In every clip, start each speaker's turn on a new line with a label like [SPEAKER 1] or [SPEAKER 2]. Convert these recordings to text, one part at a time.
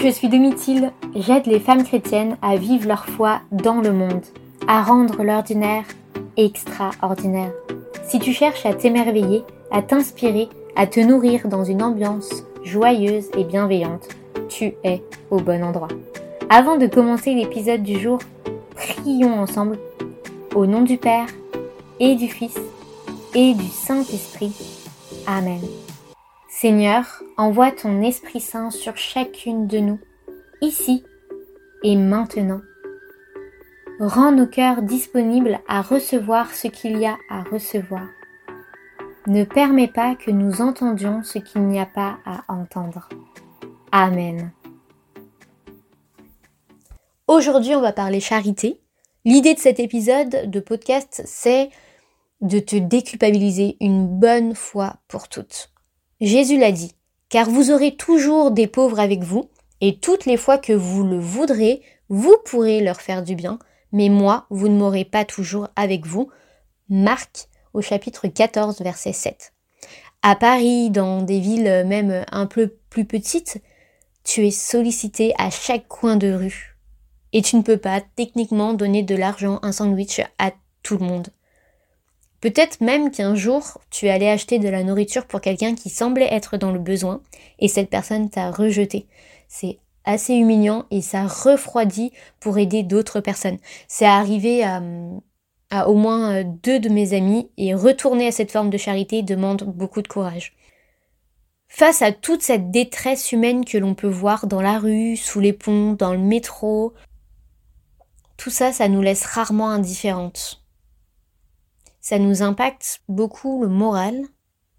[SPEAKER 1] Je suis Domitil. J'aide les femmes chrétiennes à vivre leur foi dans le monde, à rendre l'ordinaire extraordinaire. Si tu cherches à t'émerveiller, à t'inspirer, à te nourrir dans une ambiance joyeuse et bienveillante, tu es au bon endroit. Avant de commencer l'épisode du jour, prions ensemble au nom du Père et du Fils et du Saint-Esprit. Amen. Seigneur, envoie ton Esprit Saint sur chacune de nous, ici et maintenant. Rends nos cœurs disponibles à recevoir ce qu'il y a à recevoir. Ne permets pas que nous entendions ce qu'il n'y a pas à entendre. Amen. Aujourd'hui, on va parler charité. L'idée de cet épisode de podcast, c'est de te déculpabiliser une bonne fois pour toutes. Jésus l'a dit, car vous aurez toujours des pauvres avec vous, et toutes les fois que vous le voudrez, vous pourrez leur faire du bien, mais moi, vous ne m'aurez pas toujours avec vous. Marc au chapitre 14, verset 7. À Paris, dans des villes même un peu plus petites, tu es sollicité à chaque coin de rue. Et tu ne peux pas techniquement donner de l'argent, un sandwich à tout le monde. Peut-être même qu'un jour, tu allé acheter de la nourriture pour quelqu'un qui semblait être dans le besoin et cette personne t'a rejeté. C'est assez humiliant et ça refroidit pour aider d'autres personnes. C'est arrivé à, à, au moins euh, deux de mes amis et retourner à cette forme de charité demande beaucoup de courage. Face à toute cette détresse humaine que l'on peut voir dans la rue, sous les ponts, dans le métro, tout ça, ça nous laisse rarement indifférentes ça nous impacte beaucoup le moral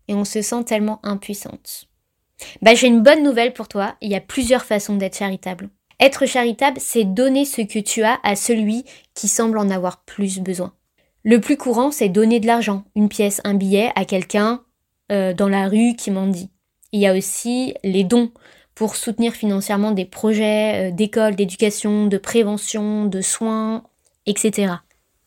[SPEAKER 1] et on se sent tellement impuissante. Bah, j'ai une bonne nouvelle pour toi, il y a plusieurs façons d'être charitable. Être charitable, c'est donner ce que tu as à celui qui semble en avoir plus besoin. Le plus courant, c'est donner de l'argent, une pièce, un billet à quelqu'un euh, dans la rue qui m'en dit. Il y a aussi les dons pour soutenir financièrement des projets euh, d'école, d'éducation, de prévention, de soins, etc.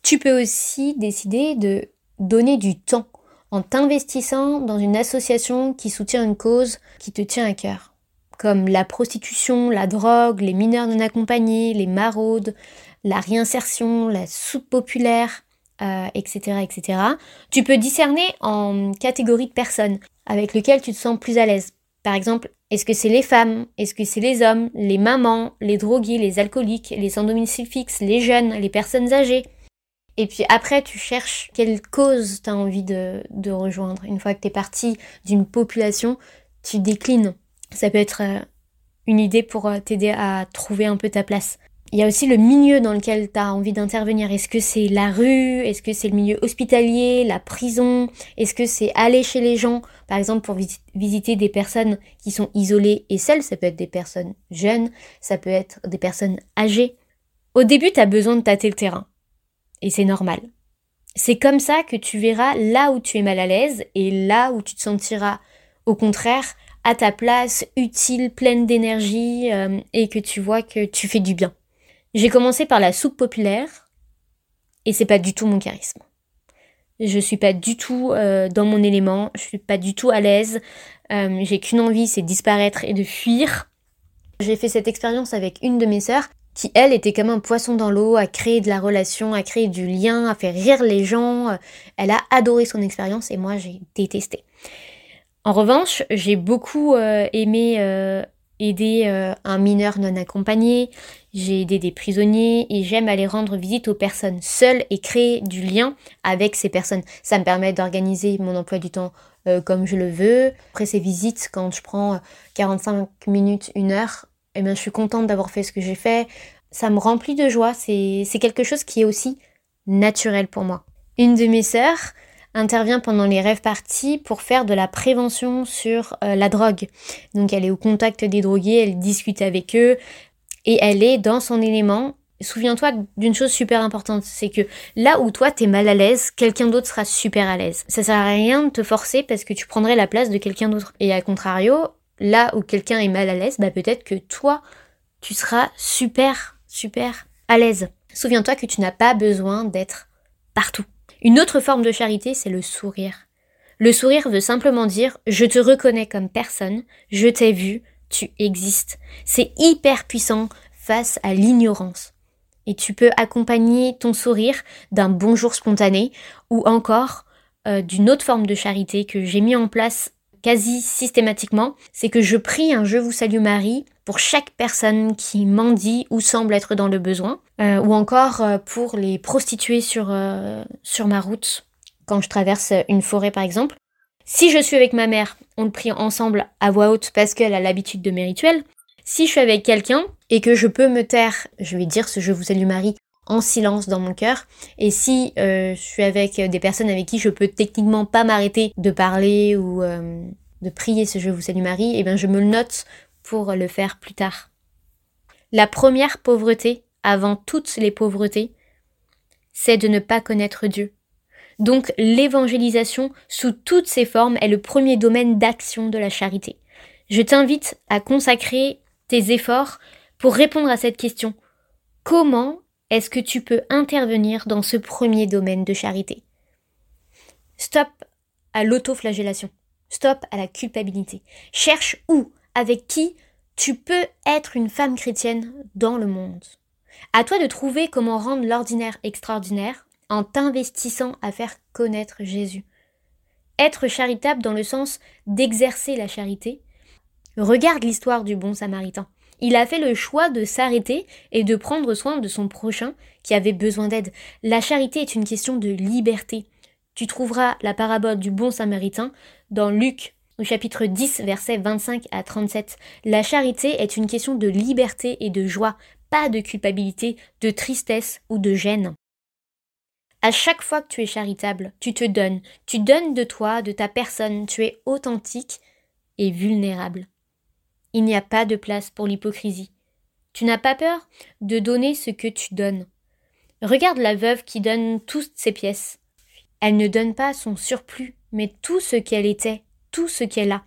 [SPEAKER 1] Tu peux aussi décider de donner du temps en t'investissant dans une association qui soutient une cause qui te tient à cœur, comme la prostitution, la drogue, les mineurs non accompagnés, les maraudes, la réinsertion, la soupe populaire, etc., euh, etc. Tu peux discerner en catégories de personnes avec lesquelles tu te sens plus à l'aise. Par exemple, est-ce que c'est les femmes Est-ce que c'est les hommes Les mamans Les drogués Les alcooliques Les sans domicile fixe Les jeunes Les personnes âgées? Et puis après, tu cherches quelle cause tu as envie de, rejoindre. Une fois que tu es parti d'une population, tu déclines. Ça peut être euh, une idée pour euh, t'aider à trouver un peu ta place. Il y a aussi le milieu dans lequel tu as envie d'intervenir. Est-ce que c'est la rue? Est-ce que c'est le milieu hospitalier? La prison? Est-ce que c'est aller chez les gens? Par exemple, pour visiter des personnes qui sont isolées et seules. Ça peut être des personnes jeunes, ça peut être des personnes âgées. Au début, tu as besoin de tâter le terrain et c'est normal. C'est comme ça que tu verras là où tu es mal à l'aise et là où tu te sentiras au contraire à ta place, utile, pleine d'énergie euh, et que tu vois que tu fais du bien. J'ai commencé par la soupe populaire et c'est pas du tout mon charisme. Je suis pas du tout euh, dans mon élément, je suis pas du tout à l'aise. Euh, j'ai qu'une envie, c'est disparaître et de fuir. J'ai fait cette expérience avec une de mes sœurs qui elle était comme un poisson dans l'eau, à créer de la relation, à créer du lien, à faire rire les gens. Elle a adoré son expérience et moi j'ai détesté. En revanche, j'ai beaucoup euh, aimé euh, aider euh, un mineur non accompagné, j'ai aidé des prisonniers et j'aime aller rendre visite aux personnes seules et créer du lien avec ces personnes. Ça me permet d'organiser mon emploi du temps comme je le veux. Après ces visites, quand je prends 45 minutes, une heure, eh bien, je suis contente d'avoir fait ce que j'ai fait. Ça me remplit de joie. C'est quelque chose qui est aussi naturel pour moi. Une de mes sœurs intervient pendant les rêves parties pour faire de la prévention sur euh, la drogue. Donc elle est au contact des drogués, elle discute avec eux et elle est dans son élément. Souviens-toi d'une chose super importante, c'est que là où toi t'es mal à l'aise, quelqu'un d'autre sera super à l'aise. Ça sert à rien de te forcer parce que tu prendrais la place de quelqu'un d'autre. Et à contrario, là où quelqu'un est mal à l'aise, bah peut-être que toi, tu seras super, super à l'aise. Souviens-toi que tu n'as pas besoin d'être partout. Une autre forme de charité, c'est le sourire. Le sourire veut simplement dire je te reconnais comme personne, je t'ai vu, tu existes. C'est hyper puissant face à l'ignorance. Et tu peux accompagner ton sourire d'un bonjour spontané ou encore euh, d'une autre forme de charité que j'ai mis en place quasi systématiquement, c'est que je prie un Je vous salue Marie pour chaque personne qui mendie ou semble être dans le besoin, euh, ou encore euh, pour les prostituées sur, sur ma route quand je traverse une forêt par exemple. Si je suis avec ma mère, on le prie ensemble à voix haute parce qu'elle a l'habitude de mes rituels. Si je suis avec quelqu'un et que je peux me taire, je vais dire ce je vous salue Marie en silence dans mon cœur. Et si euh, je suis avec des personnes avec qui je peux techniquement pas m'arrêter de parler ou euh, de prier ce je vous salue Marie, eh bien je me le note pour le faire plus tard. La première pauvreté, avant toutes les pauvretés, c'est de ne pas connaître Dieu. Donc l'évangélisation sous toutes ses formes est le premier domaine d'action de la charité. Je t'invite à consacrer tes efforts pour répondre à cette question. Comment est-ce que tu peux intervenir dans ce premier domaine de charité? Stop à l'autoflagellation. Stop à la culpabilité. Cherche où, avec qui tu peux être une femme chrétienne dans le monde. À toi de trouver comment rendre l'ordinaire extraordinaire en t'investissant à faire connaître Jésus. Être charitable dans le sens d'exercer la charité. Regarde l'histoire du bon samaritain. Il a fait le choix de s'arrêter et de prendre soin de son prochain qui avait besoin d'aide. La charité est une question de liberté. Tu trouveras la parabole du bon samaritain dans Luc au chapitre 10 versets 25 à 37. La charité est une question de liberté et de joie, pas de culpabilité, de tristesse ou de gêne. À chaque fois que tu es charitable, tu te donnes, tu donnes de toi, de ta personne, tu es authentique et vulnérable. Il n'y a pas de place pour l'hypocrisie. Tu n'as pas peur de donner ce que tu donnes. Regarde la veuve qui donne toutes ses pièces. Elle ne donne pas son surplus, mais tout ce qu'elle était, tout ce qu'elle a.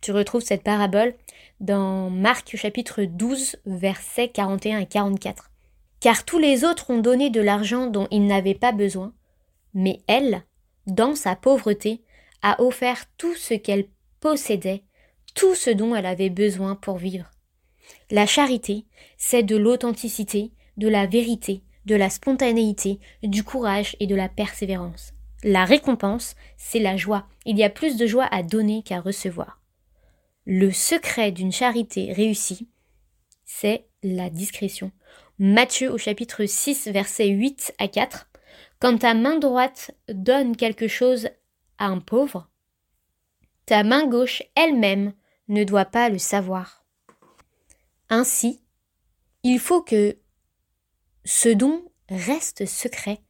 [SPEAKER 1] Tu retrouves cette parabole dans Marc chapitre 12 versets 41 et 44 car tous les autres ont donné de l'argent dont ils n'avaient pas besoin, mais elle, dans sa pauvreté, a offert tout ce qu'elle possédait, tout ce dont elle avait besoin pour vivre. La charité, c'est de l'authenticité, de la vérité, de la spontanéité, du courage et de la persévérance. La récompense, c'est la joie. Il y a plus de joie à donner qu'à recevoir. Le secret d'une charité réussie, c'est la discrétion. Matthieu au chapitre 6 versets 8 à 4. Quand ta main droite donne quelque chose à un pauvre, ta main gauche elle-même ne doit pas le savoir. Ainsi, il faut que ce don reste secret,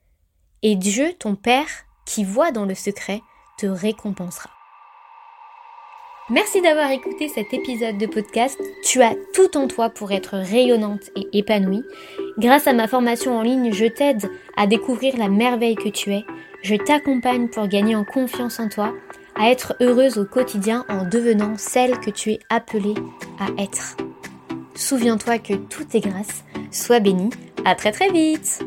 [SPEAKER 1] et Dieu, ton Père, qui voit dans le secret, te récompensera. Merci d'avoir écouté cet épisode de podcast. Tu as tout en toi pour être rayonnante et épanouie. Grâce à ma formation en ligne, je t'aide à découvrir la merveille que tu es. Je t'accompagne pour gagner en confiance en toi, à être heureuse au quotidien en devenant celle que tu es appelée à être. Souviens-toi que tout est grâce. Sois bénie. À très très vite!